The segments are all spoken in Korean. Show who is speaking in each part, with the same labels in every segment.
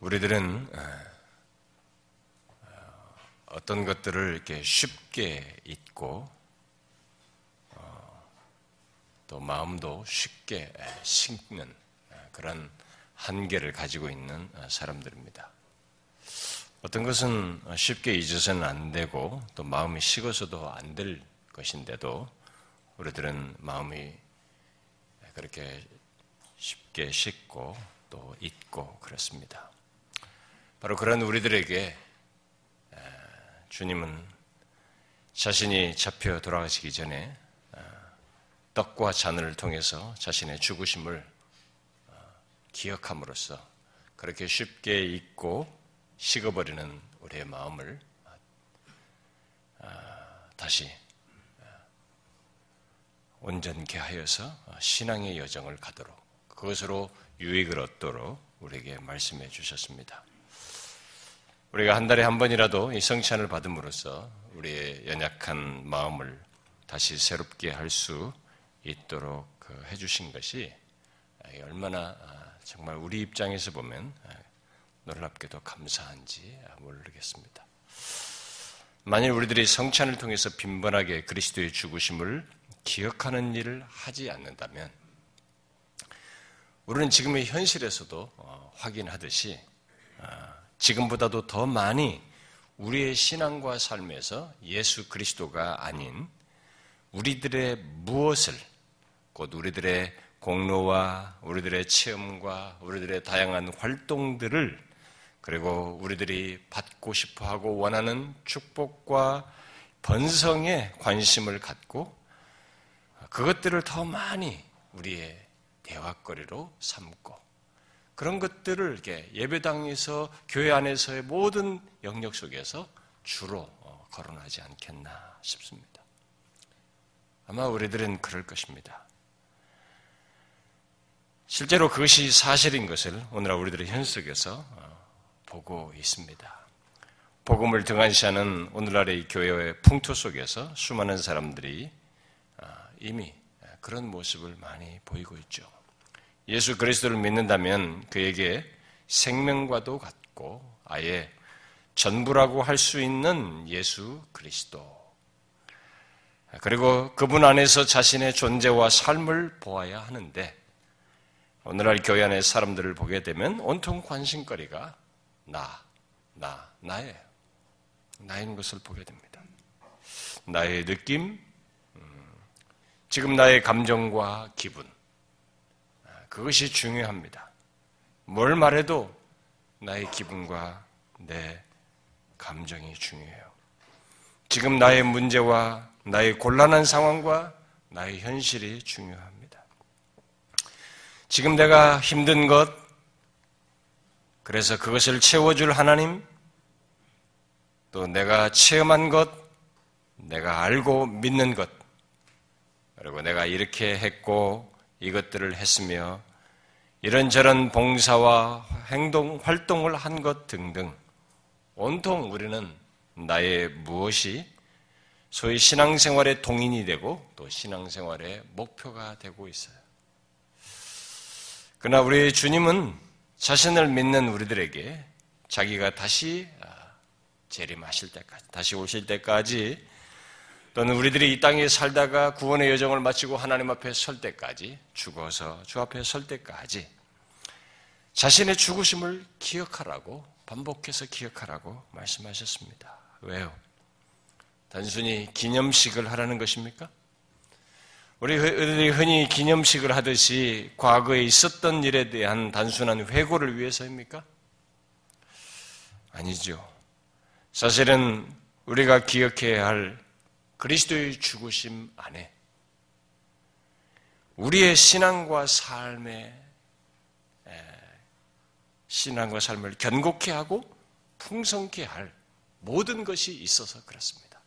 Speaker 1: 우리들은 어, 어떤 것들을 이렇게 쉽게 잊고 어, 또 마음도 쉽게 식는 그런 한계를 가지고 있는 어, 사람들입니다. 어떤 것은 쉽게 잊어서는 안 되고 또 마음이 식어서도 안 될 것인데도 우리들은 마음이 그렇게 쉽게 식고 또 잊고 그렇습니다. 바로 그런 우리들에게 주님은 자신이 잡혀 돌아가시기 전에 떡과 잔을 통해서 자신의 죽으심을 어, 기억함으로써 그렇게 쉽게 잊고 식어버리는 우리의 마음을 어, 다시 어, 온전케 하여서 신앙의 여정을 가도록 그것으로 유익을 얻도록 우리에게 말씀해 주셨습니다. 우리가 한 달에 한 번이라도 이 성찬을 받음으로써 우리의 연약한 마음을 다시 새롭게 할 수 있도록 그 해주신 것이 얼마나 아, 정말 우리 입장에서 보면 아, 놀랍게도 감사한지 모르겠습니다. 만일 우리들이 성찬을 통해서 빈번하게 그리스도의 죽으심을 기억하는 일을 하지 않는다면 우리는 지금의 현실에서도 어, 확인하듯이 아, 지금보다도 더 많이 우리의 신앙과 삶에서 예수 그리스도가 아닌 우리들의 무엇을 곧 우리들의 공로와 우리들의 체험과 우리들의 다양한 활동들을 그리고 우리들이 받고 싶어 하고 원하는 축복과 번성에 관심을 갖고 그것들을 더 많이 우리의 대화거리로 삼고 그런 것들을 이렇게 예배당에서 교회 안에서의 모든 영역 속에서 주로 어, 거론하지 않겠나 싶습니다. 아마 우리들은 그럴 것입니다. 실제로 그것이 사실인 것을 오늘 우리들의 현석에서 어, 보고 있습니다. 복음을 등한시하는 오늘날의 교회의 풍토 속에서 수많은 사람들이 어, 이미 그런 모습을 많이 보이고 있죠. 예수 그리스도를 믿는다면 그에게 생명과도 같고 아예 전부라고 할 수 있는 예수 그리스도. 그리고 그분 안에서 자신의 존재와 삶을 보아야 하는데 오늘날 교회 안의 사람들을 보게 되면 온통 관심거리가 나, 나, 나예요. 나인 것을 보게 됩니다. 나의 느낌, 음, 지금 나의 감정과 기분, 그것이 중요합니다. 뭘 말해도 나의 기분과 내 감정이 중요해요. 지금 나의 문제와 나의 곤란한 상황과 나의 현실이 중요합니다. 지금 내가 힘든 것, 그래서 그것을 채워줄 하나님, 또 내가 체험한 것, 내가 알고 믿는 것, 그리고 내가 이렇게 했고 이것들을 했으며 이런저런 봉사와 행동, 활동을 한 것 등등 온통 우리는 나의 무엇이 소위 신앙생활의 동인이 되고 또 신앙생활의 목표가 되고 있어요. 그러나 우리 주님은 자신을 믿는 우리들에게 자기가 다시 아, 재림하실 때까지, 다시 오실 때까지 또는 우리들이 이 땅에 살다가 구원의 여정을 마치고 하나님 앞에 설 때까지 죽어서 주 앞에 설 때까지 자신의 죽으심을 기억하라고 반복해서 기억하라고 말씀하셨습니다. 왜요? 단순히 기념식을 하라는 것입니까? 우리 흔히 기념식을 하듯이 과거에 있었던 일에 대한 단순한 회고를 위해서입니까? 아니죠. 사실은 우리가 기억해야 할 그리스도의 죽으심 안에 우리의 신앙과 삶의 신앙과 삶을 견고케 하고 풍성케 할 모든 것이 있어서 그렇습니다.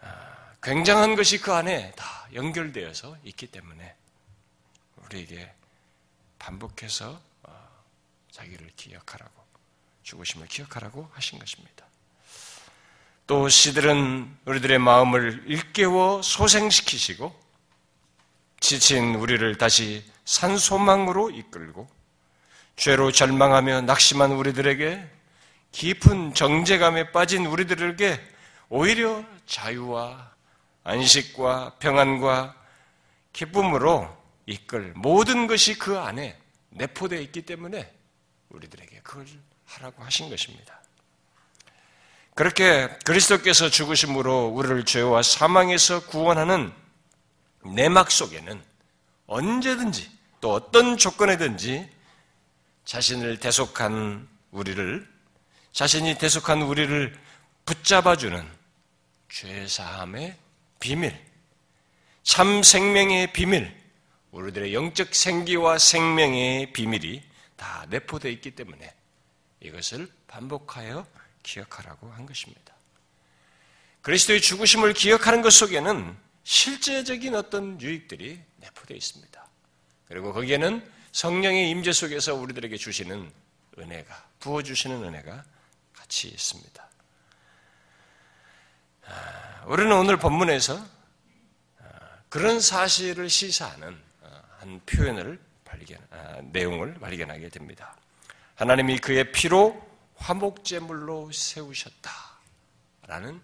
Speaker 1: 아, 굉장한 것이 그 안에 다 연결되어서 있기 때문에 우리에게 반복해서 어, 자기를 기억하라고 죽으심을 기억하라고 하신 것입니다. 또 시들은 우리들의 마음을 일깨워 소생시키시고 지친 우리를 다시 산소망으로 이끌고 죄로 절망하며 낙심한 우리들에게 깊은 정제감에 빠진 우리들에게 오히려 자유와 안식과 평안과 기쁨으로 이끌 모든 것이 그 안에 내포되어 있기 때문에 우리들에게 그걸 하라고 하신 것입니다. 그렇게 그리스도께서 죽으심으로 우리를 죄와 사망에서 구원하는 내막 속에는 언제든지 또 어떤 조건에든지 자신을 대속한 우리를 자신이 대속한 우리를 붙잡아주는 죄사함의 비밀, 참 생명의 비밀, 우리들의 영적 생기와 생명의 비밀이 다 내포되어 있기 때문에 이것을 반복하여 기억하라고 한 것입니다. 그리스도의 죽으심을 기억하는 것 속에는 실제적인 어떤 유익들이 내포되어 있습니다. 그리고 거기에는 성령의 임재 속에서 우리들에게 주시는 은혜가 부어주시는 은혜가 같이 있습니다. 아, 우리는 오늘 본문에서 아, 그런 사실을 시사하는 아, 한 표현을 발견, 내용을 발견하게 됩니다. 하나님이 그의 피로 화목제물로 세우셨다라는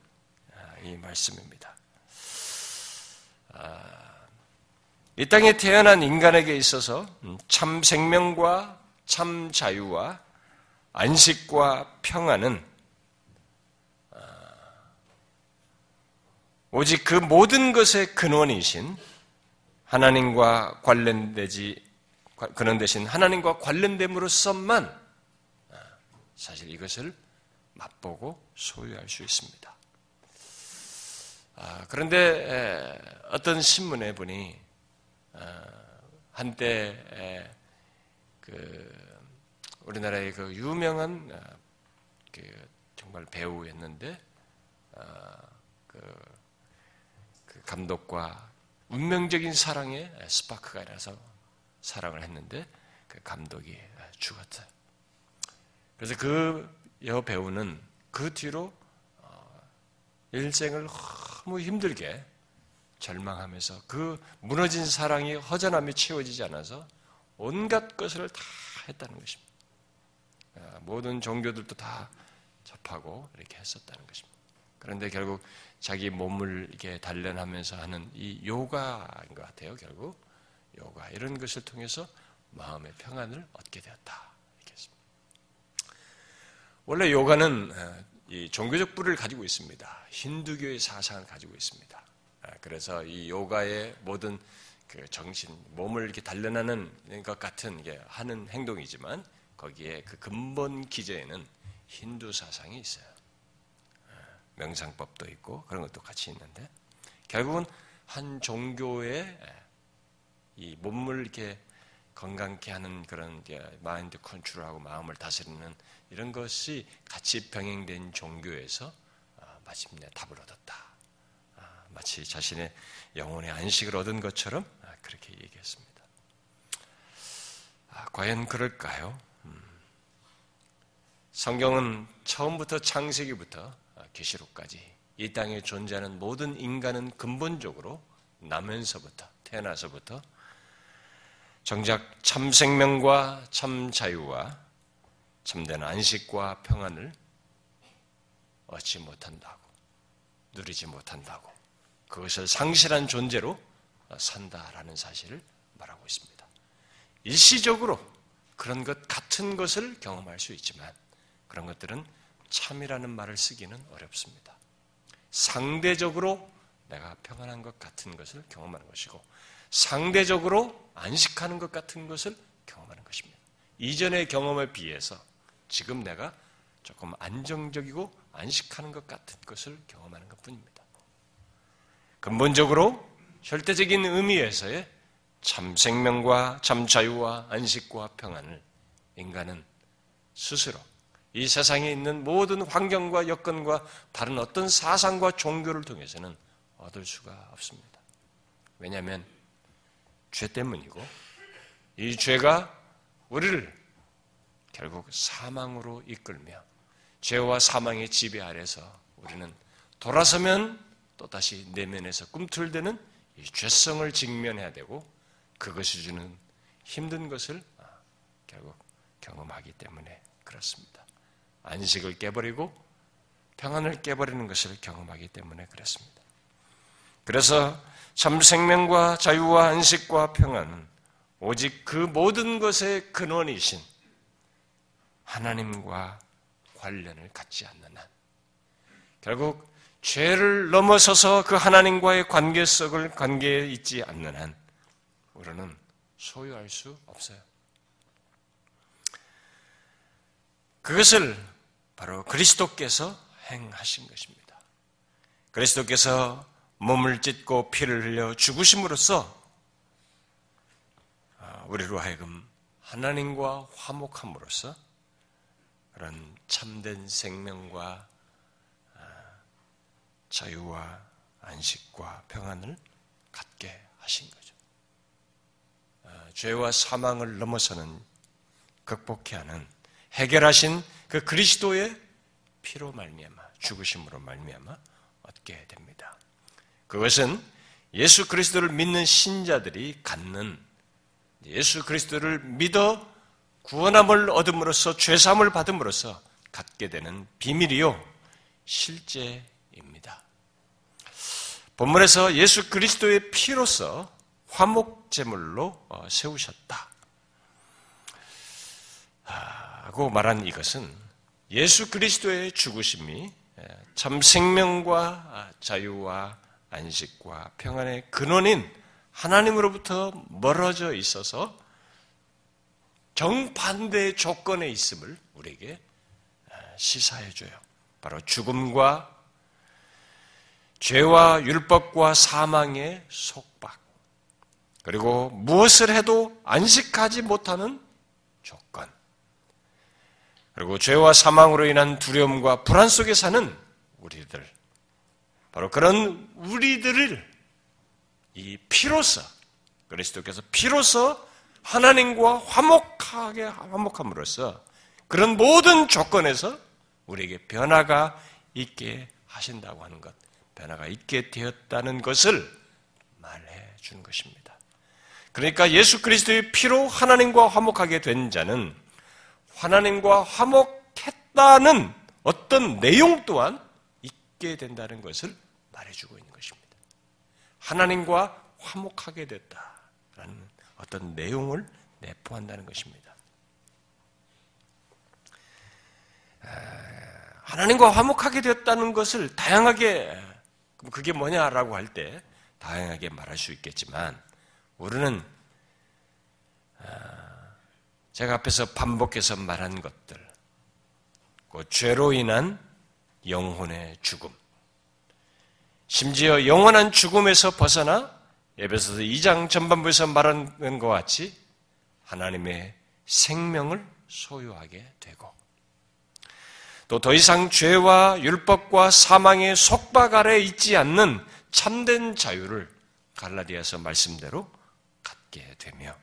Speaker 1: 이 말씀입니다. 이 땅에 태어난 인간에게 있어서 참 생명과 참 자유와 안식과 평안은 오직 그 모든 것의 근원이신 하나님과 관련되지 그런 대신 하나님과 관련됨으로써만 사실 이것을 맛보고 소유할 수 있습니다. 아, 그런데 어떤 신문에 보니 어, 한때 그 우리나라의 그 유명한 어, 그 정말 배우였는데 어, 그, 그 감독과 운명적인 사랑에 스파크가 일어서 사랑을 했는데 그 감독이 죽었어요. 그래서 그 여 배우는 그 뒤로 일생을 너무 힘들게 절망하면서 그 무너진 사랑이 허전함에 채워지지 않아서 온갖 것을 다 했다는 것입니다. 아, 모든 종교들도 다 접하고 이렇게 했었다는 것입니다. 그런데 결국 자기 몸을 이렇게 단련하면서 하는 이 요가인 것 같아요. 결국 요가 이런 것을 통해서 마음의 평안을 얻게 되었다. 원래 요가는 어, 이 종교적 뿌리를 가지고 있습니다. 힌두교의 사상을 가지고 있습니다. 아, 그래서 이 요가의 모든 그 정신, 몸을 이렇게 단련하는 것 같은 게 하는 행동이지만 거기에 그 근본 기저에는 힌두 사상이 있어요. 아, 명상법도 있고 그런 것도 같이 있는데 결국은 한 종교의 이 몸을 이렇게 건강케 하는 그런 마인드 컨트롤하고 마음을 다스리는 이런 것이 같이 병행된 종교에서 아, 마침내 답을 얻었다. 마치 자신의 영혼의 안식을 얻은 것처럼 아, 그렇게 얘기했습니다. 아, 과연 그럴까요? 음. 성경은 처음부터 창세기부터 아, 계시록까지 이 땅에 존재하는 모든 인간은 근본적으로 나면서부터 태어나서부터 정작 참 생명과 참 자유와 참된 안식과 평안을 얻지 못한다고 누리지 못한다고 그것을 상실한 존재로 산다라는 사실을 말하고 있습니다. 일시적으로 그런 것 같은 것을 경험할 수 있지만 그런 것들은 참이라는 말을 쓰기는 어렵습니다. 상대적으로 내가 평안한 것 같은 것을 경험하는 것이고 상대적으로 안식하는 것 같은 것을 경험하는 것입니다. 이전의 경험에 비해서 지금 내가 조금 안정적이고 안식하는 것 같은 것을 경험하는 것 뿐입니다. 근본적으로 절대적인 의미에서의 참 생명과 참 자유와 안식과 평안을 인간은 스스로 이 세상에 있는 모든 환경과 여건과 다른 어떤 사상과 종교를 통해서는 얻을 수가 없습니다. 왜냐하면 죄 때문이고 이 죄가 우리를 결국 사망으로 이끌며 죄와 사망의 지배 아래서 우리는 돌아서면 또다시 내면에서 꿈틀대는 이 죄성을 직면해야 되고 그것이 주는 힘든 것을 아, 결국 경험하기 때문에 그렇습니다. 안식을 깨버리고 평안을 깨버리는 것을 경험하기 때문에 그렇습니다. 그래서 참 생명과 자유와 안식과 평안은 오직 그 모든 것의 근원이신 하나님과 관련을 갖지 않는 한 결국 죄를 넘어서서 그 하나님과의 관계성을 관계에 있지 않는 한 우리는 소유할 수 없어요. 그것을 바로 그리스도께서 행하신 것입니다. 그리스도께서 몸을 찢고 피를 흘려 죽으심으로써 아, 우리로 하여금 하나님과 화목함으로써 그런 참된 생명과 아, 자유와 안식과 평안을 갖게 하신 거죠. 아, 죄와 사망을 넘어서는 극복해 하는 해결하신 그 그리스도의 피로 말미암아 죽으심으로 말미암아 얻게 됩니다. 그것은 예수 그리스도를 믿는 신자들이 갖는 예수 그리스도를 믿어 구원함을 얻음으로써 죄사함을 받음으로써 갖게 되는 비밀이요 실제입니다. 본문에서 예수 그리스도의 피로서 화목 제물로 어, 세우셨다. 하고 말한 이것은 예수 그리스도의 죽으심이 참 생명과 자유와 안식과 평안의 근원인 하나님으로부터 멀어져 있어서 정반대의 조건에 있음을 우리에게 시사해줘요. 바로 죽음과 죄와 율법과 사망의 속박, 그리고 무엇을 해도 안식하지 못하는 조건, 그리고 죄와 사망으로 인한 두려움과 불안 속에 사는 우리들, 바로 그런 우리들을 이 피로서 그리스도께서 피로서 하나님과 화목하게 화목함으로써 그런 모든 조건에서 우리에게 변화가 있게 하신다고 하는 것, 변화가 있게 되었다는 것을 말해 주는 것입니다. 그러니까 예수 그리스도의 피로 하나님과 화목하게 된 자는 하나님과 화목했다는 어떤 내용 또한 있게 된다는 것을 말해주고 있는 것입니다. 하나님과 화목하게 됐다라는 어떤 내용을 내포한다는 것입니다. 하나님과 화목하게 되었다는 것을 다양하게 그게 뭐냐라고 할 때 다양하게 말할 수 있겠지만 우리는 제가 앞에서 반복해서 말한 것들, 그 죄로 인한 영혼의 죽음, 심지어 영원한 죽음에서 벗어나 에베소서 2장 전반부에서 말한 것과 같이 하나님의 생명을 소유하게 되고 또 더 이상 죄와 율법과 사망의 속박 아래 있지 않는 참된 자유를 갈라디아서 말씀대로 갖게 되며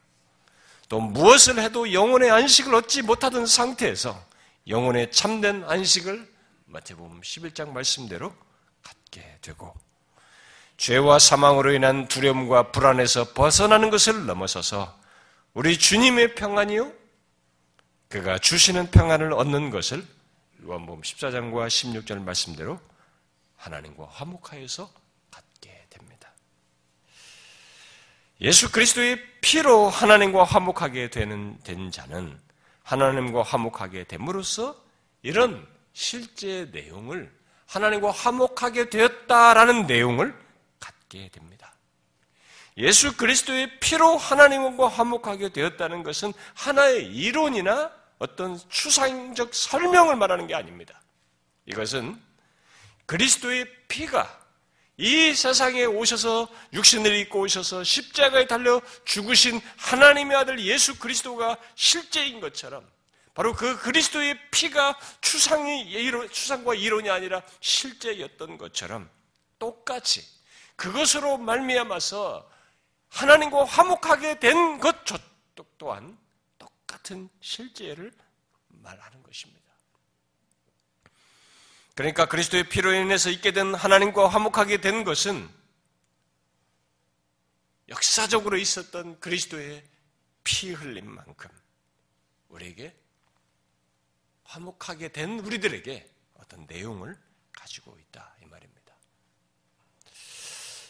Speaker 1: 또 무엇을 해도 영혼의 안식을 얻지 못하던 상태에서 영혼의 참된 안식을 마태복음 11장 말씀대로 갖게 되고 죄와 사망으로 인한 두려움과 불안에서 벗어나는 것을 넘어서서 우리 주님의 평안이요 그가 주시는 평안을 얻는 것을 요한복음 14장과 16절 말씀대로 하나님과 화목하여서 갖게 됩니다. 예수 그리스도의 피로 하나님과 화목하게 되는 된 자는 하나님과 화목하게 됨으로써 이런 실제 내용을 하나님과 화목하게 되었다라는 내용을 갖게 됩니다. 예수 그리스도의 피로 하나님과 화목하게 되었다는 것은 하나의 이론이나 어떤 추상적 설명을 말하는 게 아닙니다. 이것은 그리스도의 피가 이 세상에 오셔서 육신을 입고 오셔서 십자가에 달려 죽으신 하나님의 아들 예수 그리스도가 실제인 것처럼 바로 그 그리스도의 피가 추상이 추상과 이론이 아니라 실제였던 것처럼 똑같이 그것으로 말미암아서 하나님과 화목하게 된 것 또한 똑같은 실제를 말하는 것입니다. 그러니까 그리스도의 피로 인해서 있게 된 하나님과 화목하게 된 것은 역사적으로 있었던 그리스도의 피 흘림만큼 우리에게 화목하게 된 우리들에게 어떤 내용을 가지고 있다 이 말입니다.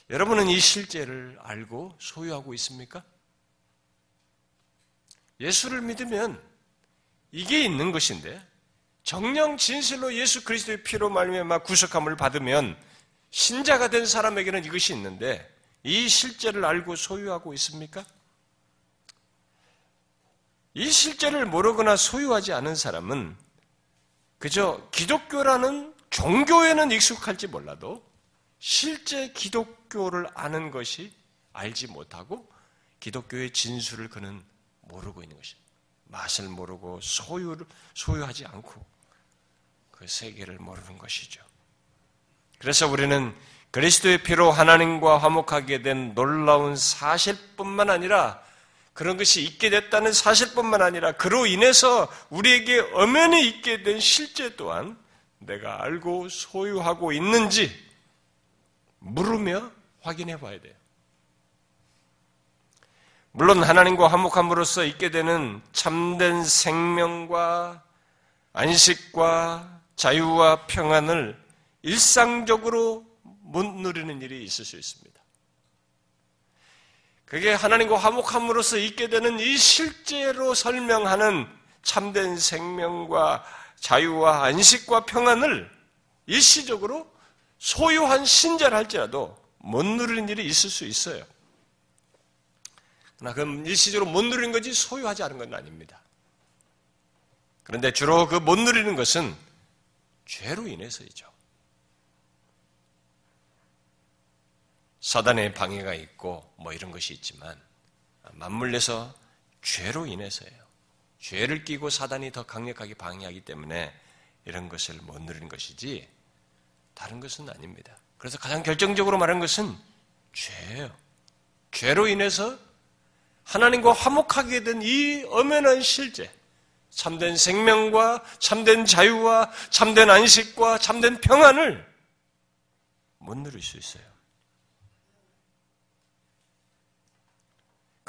Speaker 1: 여러분은 이 실제를 알고 소유하고 있습니까? 예수를 믿으면 이게 있는 것인데 정령 진실로 예수 그리스도의 피로 말미암아 구속함을 받으면 신자가 된 사람에게는 이것이 있는데 이 실제를 알고 소유하고 있습니까? 이 실제를 모르거나 소유하지 않은 사람은 그저 기독교라는 종교에는 익숙할지 몰라도 실제 기독교를 아는 것이 알지 못하고 기독교의 진수를 그는 모르고 있는 것입니다. 맛을 모르고 소유를 소유하지 않고 그 세계를 모르는 것이죠. 그래서 우리는 그리스도의 피로 하나님과 화목하게 된 놀라운 사실뿐만 아니라 그런 것이 있게 됐다는 사실뿐만 아니라 그로 인해서 우리에게 엄연히 있게 된 실제 또한 내가 알고 소유하고 있는지 물으며 확인해 봐야 돼요. 물론 하나님과 화목함으로써 있게 되는 참된 생명과 안식과 자유와 평안을 일상적으로 못 누리는 일이 있을 수 있습니다. 그게 하나님과 화목함으로써 있게 되는 이 실제로 설명하는 참된 생명과 자유와 안식과 평안을 일시적으로 소유한 신자를 할지라도 못 누리는 일이 있을 수 있어요. 그러나 그럼 일시적으로 못 누리는 거지 소유하지 않은 건 아닙니다. 그런데 주로 그 못 누리는 것은 죄로 인해서이죠. 사단의 방해가 있고 뭐 이런 것이 있지만 맞물려서 죄로 인해서예요. 죄를 끼고 사단이 더 강력하게 방해하기 때문에 이런 것을 못 누리는 것이지 다른 것은 아닙니다. 그래서 가장 결정적으로 말한 것은 죄예요. 죄로 인해서 하나님과 화목하게 된 이 엄연한 실제, 참된 생명과 참된 자유와 참된 안식과 참된 평안을 못 누릴 수 있어요.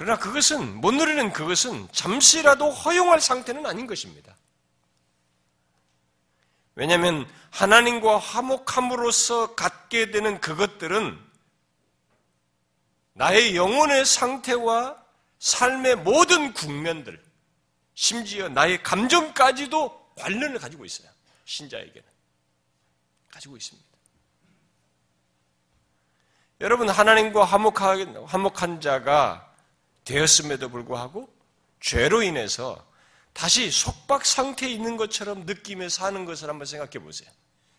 Speaker 1: 그러나 그것은 못 누리는 그것은 잠시라도 허용할 상태는 아닌 것입니다. 왜냐하면 하나님과 화목함으로써 갖게 되는 그것들은 나의 영혼의 상태와 삶의 모든 국면들, 심지어 나의 감정까지도 관련을 가지고 있어요. 신자에게는. 가지고 있습니다. 여러분, 하나님과 화목한, 화목한 자가 되었음에도 불구하고 죄로 인해서 다시 속박 상태에 있는 것처럼 느끼며 사는 것을 한번 생각해 보세요.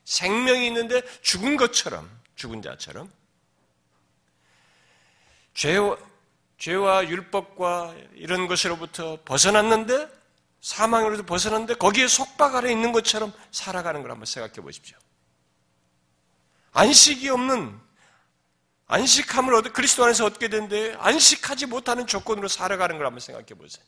Speaker 1: 생명이 있는데 죽은 것처럼, 죽은 자처럼. 죄와, 죄와 율법과 이런 것으로부터 벗어났는데, 사망으로부터 벗어났는데, 거기에 속박 아래 있는 것처럼 살아가는 걸 한번 생각해 보십시오. 안식이 없는 안식함을 얻, 그리스도 안에서 얻게 되는데 안식하지 못하는 조건으로 살아가는 걸 한번 생각해 보세요.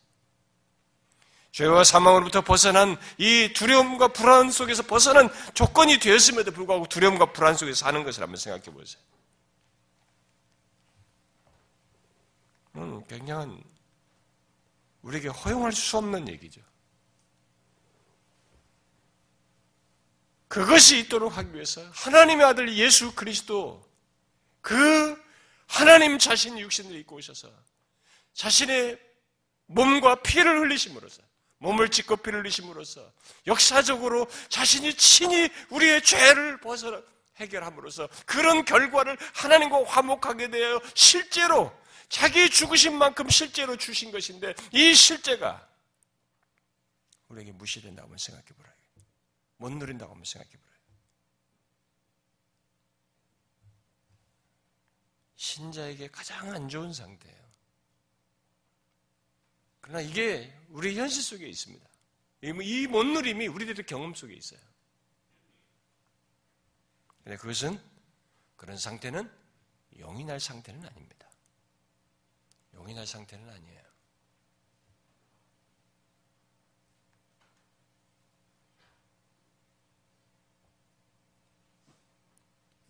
Speaker 1: 죄와 사망으로부터 벗어난 이 두려움과 불안 속에서 벗어난 조건이 되었음에도 불구하고 두려움과 불안 속에서 사는 것을 한번 생각해 보세요. 음, 굉장한 우리에게 허용할 수 없는 얘기죠. 그것이 있도록 하기 위해서 하나님의 아들 예수 그리스도 그 하나님 자신 육신을 입고 오셔서 자신의 몸과 피를 흘리심으로써 몸을 찢고 피를 흘리심으로써 역사적으로 자신이 친히 우리의 죄를 벗어 해결함으로써 그런 결과를 하나님과 화목하게 되어 실제로 자기 죽으신 만큼 실제로 주신 것인데 이 실제가 우리에게 무시된다고 한번 생각해 보라요. 못 누린다고 한번 생각해 보라요. 신자에게 가장 안 좋은 상태예요. 그러나 이게 우리 현실 속에 있습니다. 이 못 누림이 우리들의 경험 속에 있어요. 근데 그것은 그런 상태는 용인할 상태는 아닙니다. 용인할 상태는 아니에요.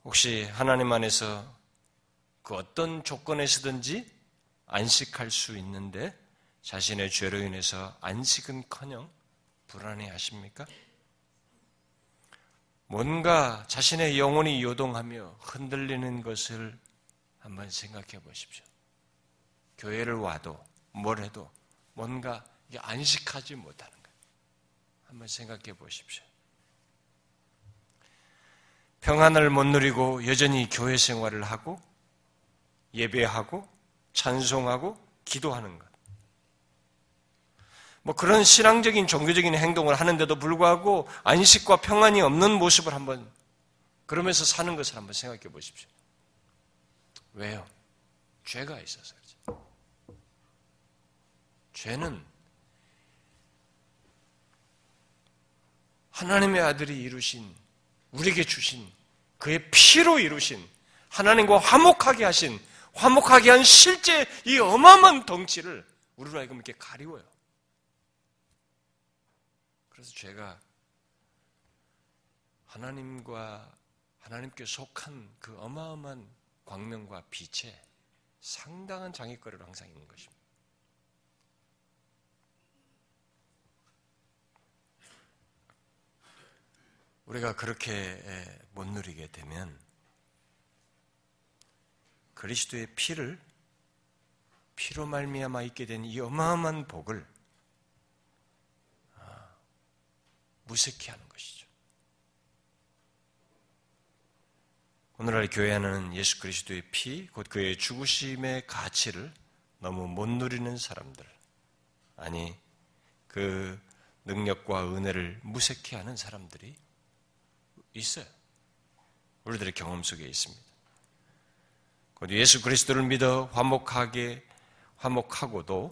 Speaker 1: 혹시 하나님 안에서 그 어떤 조건에서든지 안식할 수 있는데 자신의 죄로 인해서 안식은커녕 불안해 하십니까? 뭔가 자신의 영혼이 요동하며 흔들리는 것을 한번 생각해 보십시오. 교회를 와도 뭘 해도 뭔가 안식하지 못하는 거예요. 한번 생각해 보십시오. 평안을 못 누리고 여전히 교회 생활을 하고 예배하고 찬송하고 기도하는 것. 뭐 그런 신앙적인 종교적인 행동을 하는데도 불구하고 안식과 평안이 없는 모습을 한번 그러면서 사는 것을 한번 생각해 보십시오. 왜요? 죄가 있어서 그렇죠. 죄는 하나님의 아들이 이루신 우리에게 주신 그의 피로 이루신 하나님과 화목하게 하신 화목하게 한 실제 이 어마어마한 덩치를 우리로 하여금 이렇게 가리워요. 그래서 죄가 하나님과 하나님께 속한 그 어마어마한 광명과 빛에 상당한 장애거리로 항상 있는 것입니다. 우리가 그렇게 못 누리게 되면 그리스도의 피를 피로 말미암아 있게 된 이 어마어마한 복을 아, 무색해 하는 것이죠. 오늘날 교회 안에는 예수 그리스도의 피, 곧 그의 죽으심의 가치를 너무 못 누리는 사람들, 아니, 그 능력과 은혜를 무색해 하는 사람들이 있어요. 우리들의 경험 속에 있습니다. 곧 예수 그리스도를 믿어 화목하게, 화목하고도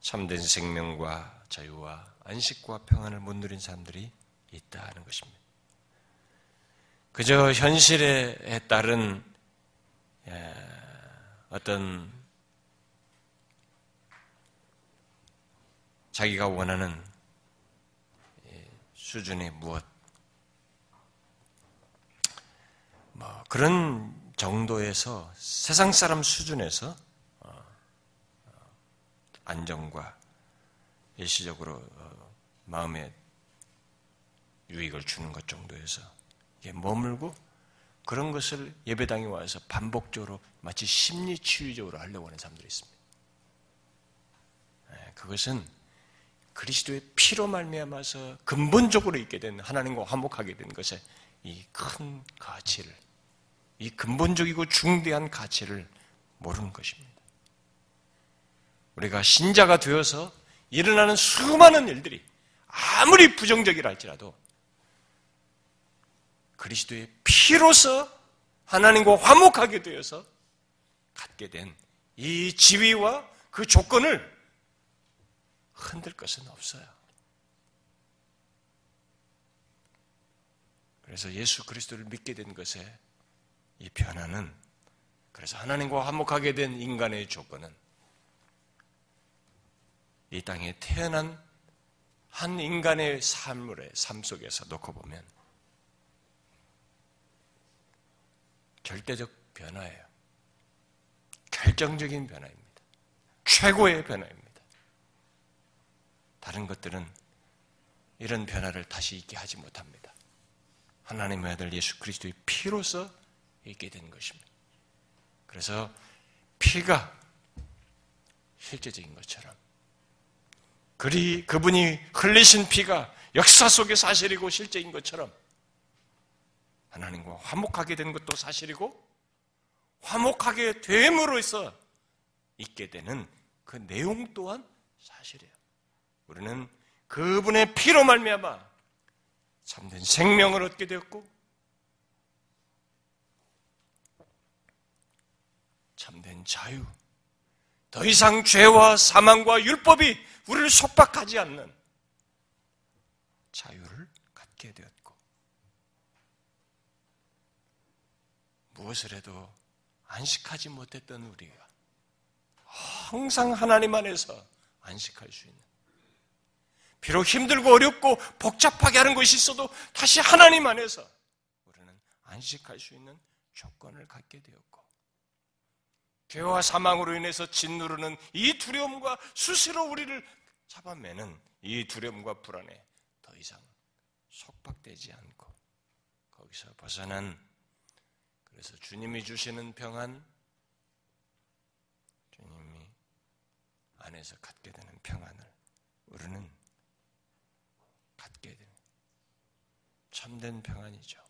Speaker 1: 참된 생명과 자유와 안식과 평안을 못 누린 사람들이 있다는 것입니다. 그저 현실에 따른 예, 어떤 자기가 원하는 수준의 무엇 뭐 그런 정도에서 세상 사람 수준에서 어, 어, 안정과 일시적으로 어, 마음의 유익을 주는 것 정도에서 머물고 그런 것을 예배당에 와서 반복적으로 마치 심리치유적으로 하려고 하는 사람들이 있습니다. 예, 그것은 그리스도의 피로 말미암아서 근본적으로 있게 된 하나님과 화목하게 된 것에 이큰 가치를 이 근본적이고 중대한 가치를 모르는 것입니다. 우리가 신자가 되어서 일어나는 수많은 일들이 아무리 부정적이라 할지라도 그리스도의 피로서 하나님과 화목하게 되어서 갖게 된 이 지위와 그 조건을 흔들 것은 없어요. 그래서 예수 그리스도를 믿게 된 것에 이 변화는 그래서 하나님과 화목하게 된 인간의 조건은 이 땅에 태어난 한 인간의 삶물의 삶 속에서 놓고 보면 절대적 변화예요. 결정적인 변화입니다. 최고의 변화입니다. 다른 것들은 이런 변화를 다시 있게 하지 못합니다. 하나님의 아들 예수 그리스도의 피로서 있게 되는 것입니다. 그래서 피가 실제적인 것처럼 그리 그분이 흘리신 피가 역사 속의 사실이고 실제인 것처럼 하나님과 화목하게 된 것도 사실이고 화목하게 됨으로써 있게 되는 그 내용 또한 사실이에요. 우리는 그분의 피로 말미암아 참된 생명을 얻게 되었고 참된 자유. 더 이상 죄와 사망과 율법이 우리를 속박하지 않는 자유를 갖게 되었고, 무엇을 해도 안식하지 못했던 우리가 항상 하나님 안에서 안식할 수 있는, 비록 힘들고 어렵고 복잡하게 하는 것이 있어도 다시 하나님 안에서 우리는 안식할 수 있는 조건을 갖게 되었고, 죄와 사망으로 인해서 짓누르는 이 두려움과 수시로 우리를 잡아매는 이 두려움과 불안에 더 이상 속박되지 않고 거기서 벗어난 그래서 주님이 주시는 평안, 주님이 안에서 갖게 되는 평안을 우리는 갖게 되는 참된 평안이죠.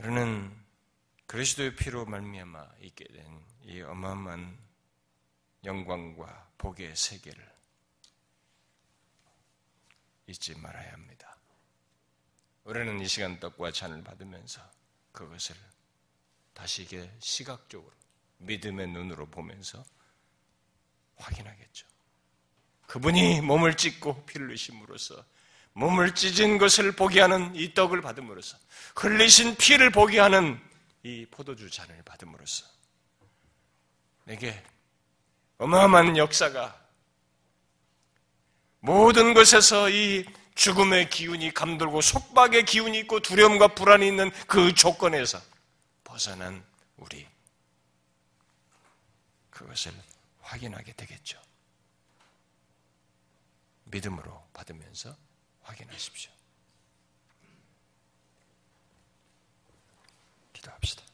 Speaker 1: 우리는 그리스도의 피로 말미암아 있게 된 이 어마어마한 영광과 복의 세계를 잊지 말아야 합니다. 우리는 이 시간 떡과 잔을 받으면서 그것을 다시 이게 시각적으로 믿음의 눈으로 보면서 확인하겠죠. 그분이 몸을 찢고 피를 흘리심으로써 몸을 찢은 것을 보게 하는 이 떡을 받음으로써 흘리신 피를 보게 하는 이 포도주 잔을 받음으로써 내게 어마어마한 역사가 모든 것에서 이 죽음의 기운이 감돌고 속박의 기운이 있고 두려움과 불안이 있는 그 조건에서 벗어난 우리 그것을 확인하게 되겠죠. 믿음으로 받으면서 확인하십시오. 기도합시다.